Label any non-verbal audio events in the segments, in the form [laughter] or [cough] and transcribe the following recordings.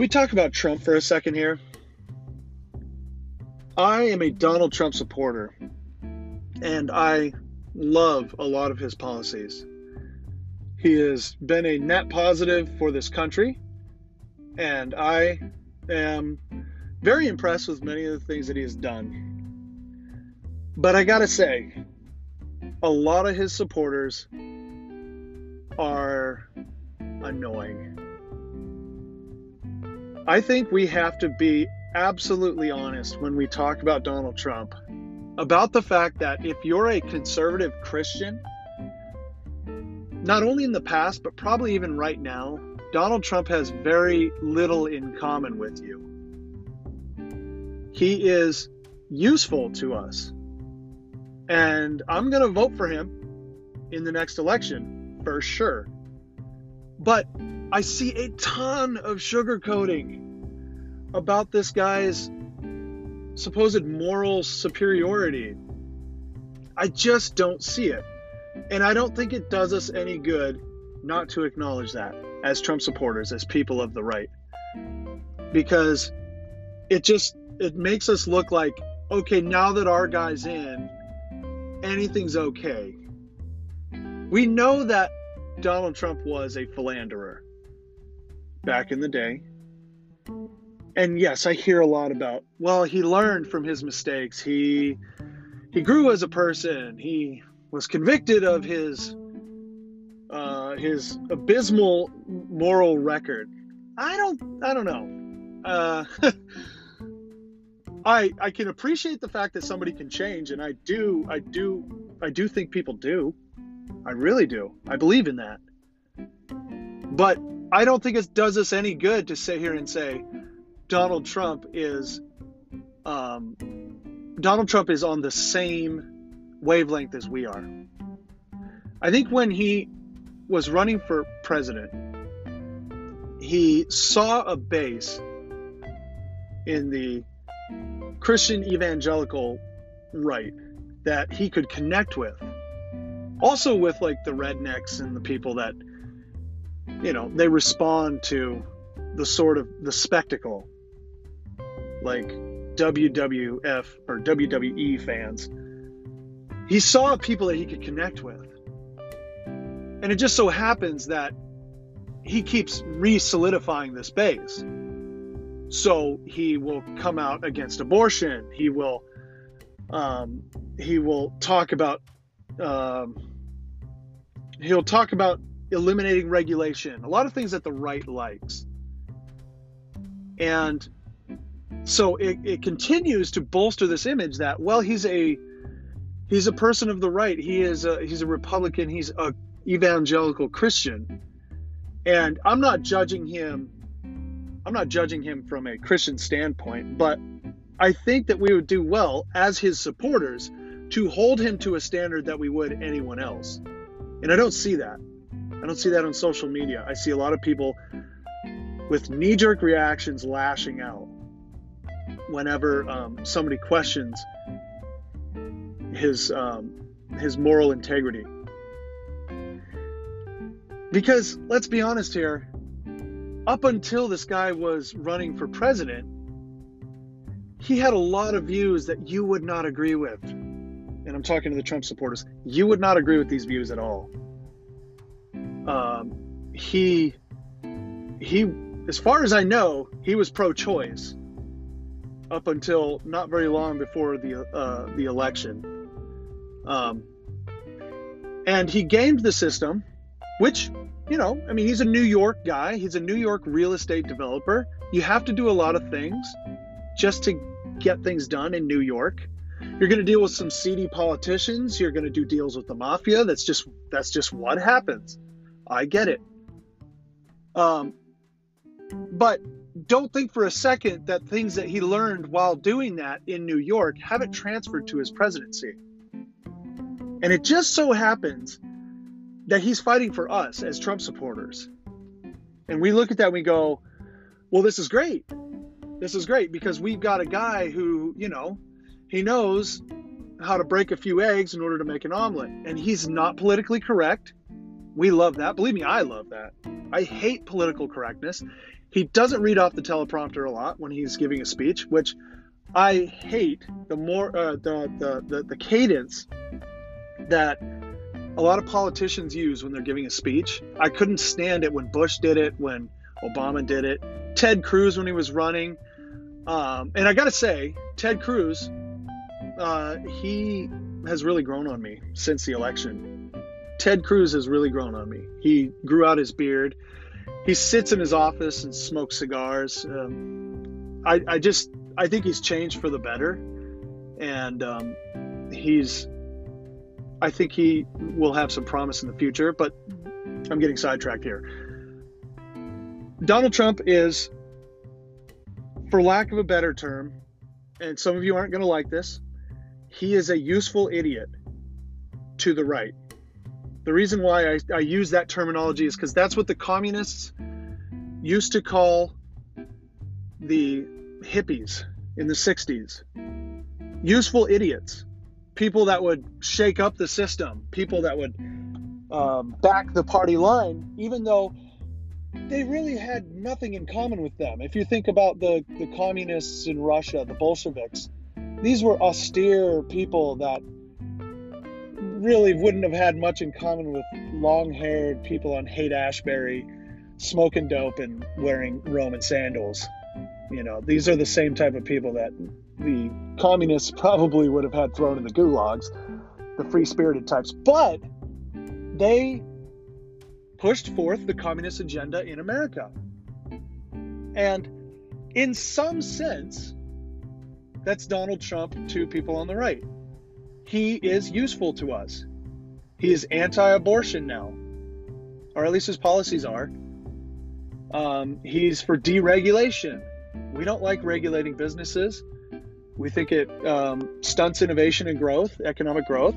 we talk about Trump for a second here, I am a Donald Trump supporter, and I love a lot of his policies. He has been a net positive for this country, and I am very impressed with many of the things that he has done. But I gotta say, a lot of his supporters are annoying. I think we have to be absolutely honest when we talk about Donald Trump about the fact that if you're a conservative Christian, not only in the past, but probably even right now, Donald Trump has very little in common with you. He is useful to us. And I'm going to vote for him in the next election for sure. But I see a ton of sugarcoating about this guy's supposed moral superiority. I just don't see it. And I don't think it does us any good not to acknowledge that as Trump supporters, as people of the right. Because it just it makes us look like okay, now that our guy's in, anything's okay. We know that Donald Trump was a philanderer back in the day and yes, I hear a lot about, well, he learned from his mistakes. He he grew as a person. He was convicted of his uh, his abysmal moral record. I don't I don't know. Uh, [laughs] I I can appreciate the fact that somebody can change, and I do I do I do think people do. I really do. I believe in that. But I don't think it does us any good to sit here and say, Donald Trump is um, Donald Trump is on the same wavelength as we are. I think when he was running for president, he saw a base in the Christian evangelical right that he could connect with. Also with like the rednecks and the people that you know, they respond to the sort of the spectacle like WWF or WWE fans. He saw people that he could connect with. And it just so happens that he keeps re solidifying this base. So he will come out against abortion. He will um, he will talk about um, he'll talk about eliminating regulation, a lot of things that the right likes. And so it, it continues to bolster this image that well he's a he's a person of the right. He is a, he's a republican. He's a evangelical christian. And i'm not judging him i'm not judging him from a christian standpoint but i think that we would do well as his supporters to hold him to a standard that we would anyone else. And i don't see that i don't see that on social media i see a lot of people with knee-jerk reactions lashing out whenever um, somebody questions his um, his moral integrity. Because let's be honest here, up until this guy was running for president, he had a lot of views that you would not agree with. And I'm talking to the Trump supporters. You would not agree with these views at all. Um, he he as far as I know, he was pro-choice up until not very long before the uh, the election. Um, and he gamed the system, which you know, I mean, he's a New York guy. He's a New York real estate developer. You have to do a lot of things just to get things done in New York. You're going to deal with some seedy politicians. You're going to do deals with the mafia. That's just that's just what happens. I get it. Um, but don't think for a second that things that he learned while doing that in New York haven't transferred to his presidency. And it just so happens that he's fighting for us as Trump supporters. And we look at that and we go, well, this is great. This is great because we've got a guy who, you know, he knows how to break a few eggs in order to make an omelet. And he's not politically correct. We love that. Believe me, I love that. I hate political correctness. He doesn't read off the teleprompter a lot when he's giving a speech, which I hate. The more uh, the, the the the cadence that a lot of politicians use when they're giving a speech. I couldn't stand it when Bush did it, when Obama did it, Ted Cruz when he was running. Um, and I got to say, Ted Cruz, uh, he has really grown on me since the election. Ted Cruz has really grown on me. He grew out his beard. He sits in his office and smokes cigars. Um, I, I, just, I think he's changed for the better, and um, he's I think he will have some promise in the future, but I'm getting sidetracked here. Donald Trump is, for lack of a better term, and some of you aren't going to like this, he is a useful idiot to the right. The reason why I, I use that terminology is because that's what the communists used to call the hippies in the 60s useful idiots. People that would shake up the system, people that would um, back the party line, even though they really had nothing in common with them. If you think about the, the communists in Russia, the Bolsheviks, these were austere people that really wouldn't have had much in common with long haired people on Haight Ashbury smoking dope and wearing Roman sandals. You know, these are the same type of people that the communists probably would have had thrown in the gulags, the free spirited types. But they pushed forth the communist agenda in America. And in some sense, that's Donald Trump to people on the right. He is useful to us. He is anti abortion now, or at least his policies are. Um, he's for deregulation. We don't like regulating businesses. We think it um, stunts innovation and growth, economic growth.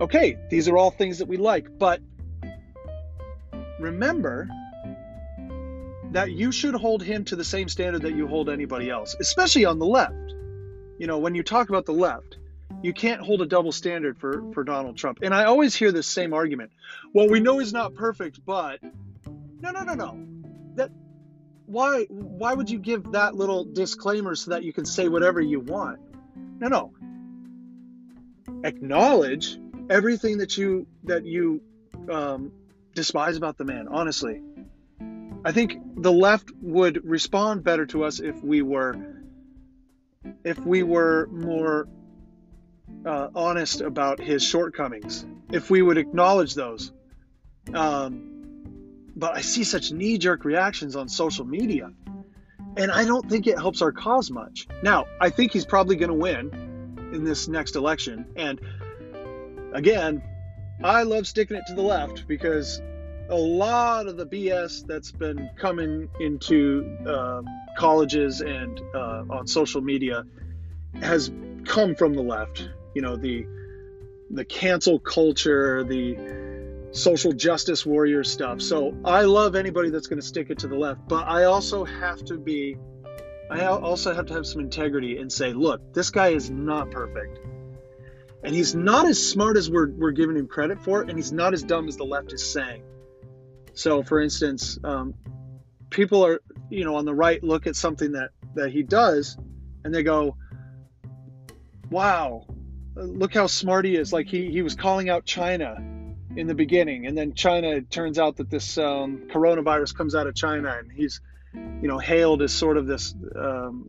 Okay, these are all things that we like, but remember that you should hold him to the same standard that you hold anybody else, especially on the left. You know, when you talk about the left, you can't hold a double standard for, for Donald Trump. And I always hear this same argument. Well, we know he's not perfect, but no, no, no, no. That why why would you give that little disclaimer so that you can say whatever you want? No, no. Acknowledge everything that you that you um, despise about the man. Honestly, I think the left would respond better to us if we were if we were more uh, honest about his shortcomings. If we would acknowledge those. Um, but I see such knee jerk reactions on social media. And I don't think it helps our cause much. Now, I think he's probably going to win in this next election. And again, I love sticking it to the left because a lot of the BS that's been coming into uh, colleges and uh, on social media has come from the left. You know, the the cancel culture, the social justice warrior stuff. So I love anybody that's going to stick it to the left, but I also have to be, I also have to have some integrity and say, look, this guy is not perfect. And he's not as smart as we're, we're giving him credit for, and he's not as dumb as the left is saying. So, for instance, um, people are, you know, on the right look at something that, that he does and they go, wow, look how smart he is. Like he, he was calling out China in the beginning, and then China. Turns out that this um, coronavirus comes out of China, and he's, you know, hailed as sort of this, um,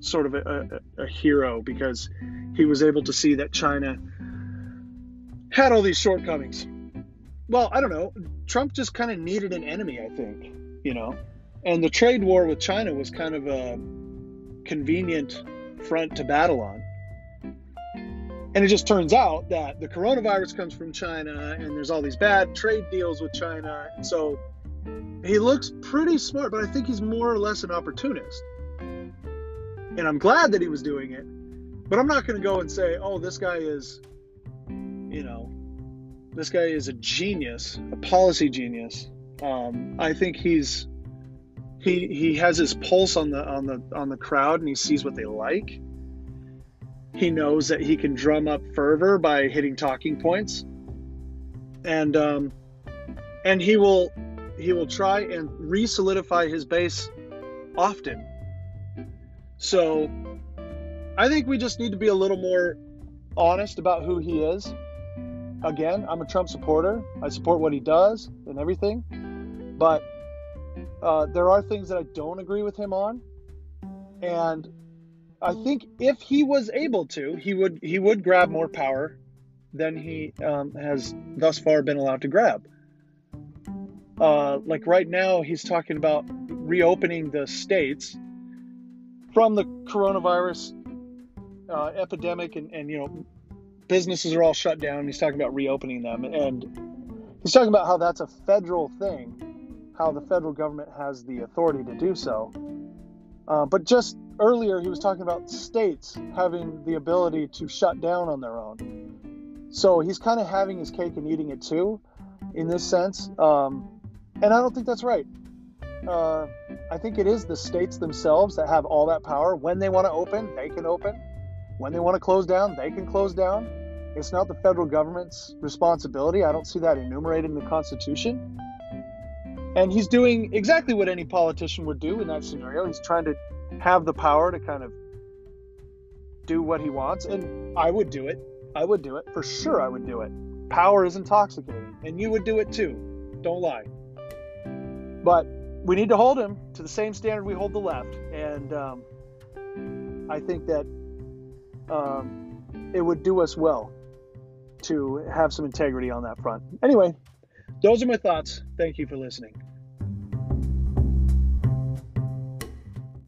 sort of a, a, a hero because he was able to see that China had all these shortcomings. Well, I don't know. Trump just kind of needed an enemy, I think, you know. And the trade war with China was kind of a convenient front to battle on. And it just turns out that the coronavirus comes from China and there's all these bad trade deals with China. So he looks pretty smart, but I think he's more or less an opportunist. And I'm glad that he was doing it. But I'm not going to go and say, oh, this guy is, you know, this guy is a genius, a policy genius. Um, I think he's he he has his pulse on the on the on the crowd and he sees what they like he knows that he can drum up fervor by hitting talking points, and um, and he will he will try and re-solidify his base often. So I think we just need to be a little more honest about who he is. Again, I'm a Trump supporter. I support what he does and everything. But uh, there are things that I don't agree with him on. And I think if he was able to, he would he would grab more power than he um, has thus far been allowed to grab. Uh, like right now, he's talking about reopening the states from the coronavirus uh, epidemic, and, and you know, businesses are all shut down. He's talking about reopening them, and he's talking about how that's a federal thing, how the federal government has the authority to do so. Uh, but just earlier, he was talking about states having the ability to shut down on their own. So he's kind of having his cake and eating it too, in this sense. Um, and I don't think that's right. Uh, I think it is the states themselves that have all that power. When they want to open, they can open. When they want to close down, they can close down. It's not the federal government's responsibility. I don't see that enumerated in the Constitution. And he's doing exactly what any politician would do in that scenario. He's trying to have the power to kind of do what he wants. And I would do it. I would do it. For sure, I would do it. Power is intoxicating. And you would do it too. Don't lie. But we need to hold him to the same standard we hold the left. And um, I think that um, it would do us well to have some integrity on that front. Anyway, those are my thoughts. Thank you for listening.